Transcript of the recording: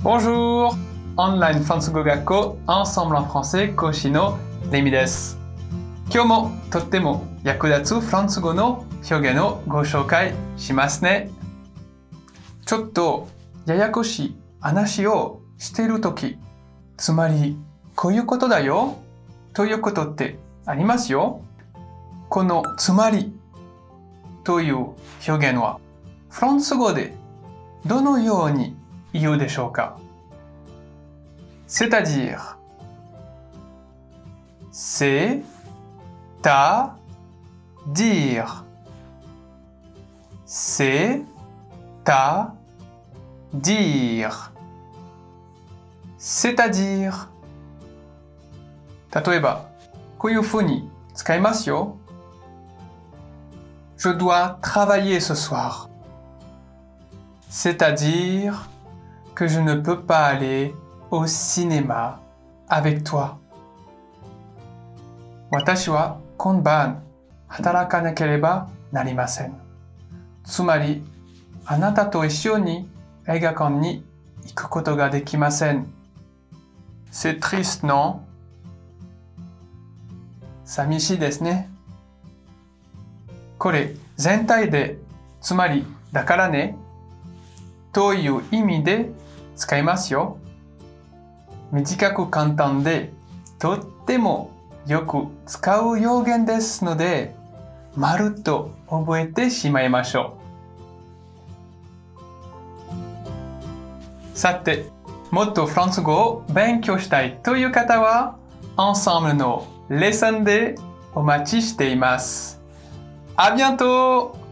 Bonjour! オンラインフランス語学校 Ensemble en français 講師のレミです。今日もとっても役立つフランス語の表現をご紹介しますね。ちょっとややこしい話をしているとき、つまりこういうことだよということってありますよ。このつまりという表現はフランス語でどのように言うでしょうか C'est-à-dire, c'est à dire. C'est à dire. C'est-à-dire. 例えば、こういうふうに使いますよ。Je dois travailler ce soir. C'est-à-dire que je ne peux pas aller au cinéma avec toi. 私は今晩働かなければなりません。つまり、あなたと一緒に映画館に行くことができません。C'est triste, non? 寂しいですね。これ全体で、つまりだからね、という意味で使いますよ。短く簡単でとってもよく使う表現ですので、まるっと覚えてしまいましょう。さて、もっとフランス語を勉強したいという方は、Ensemble のレッスンでお待ちしています。À bientôt!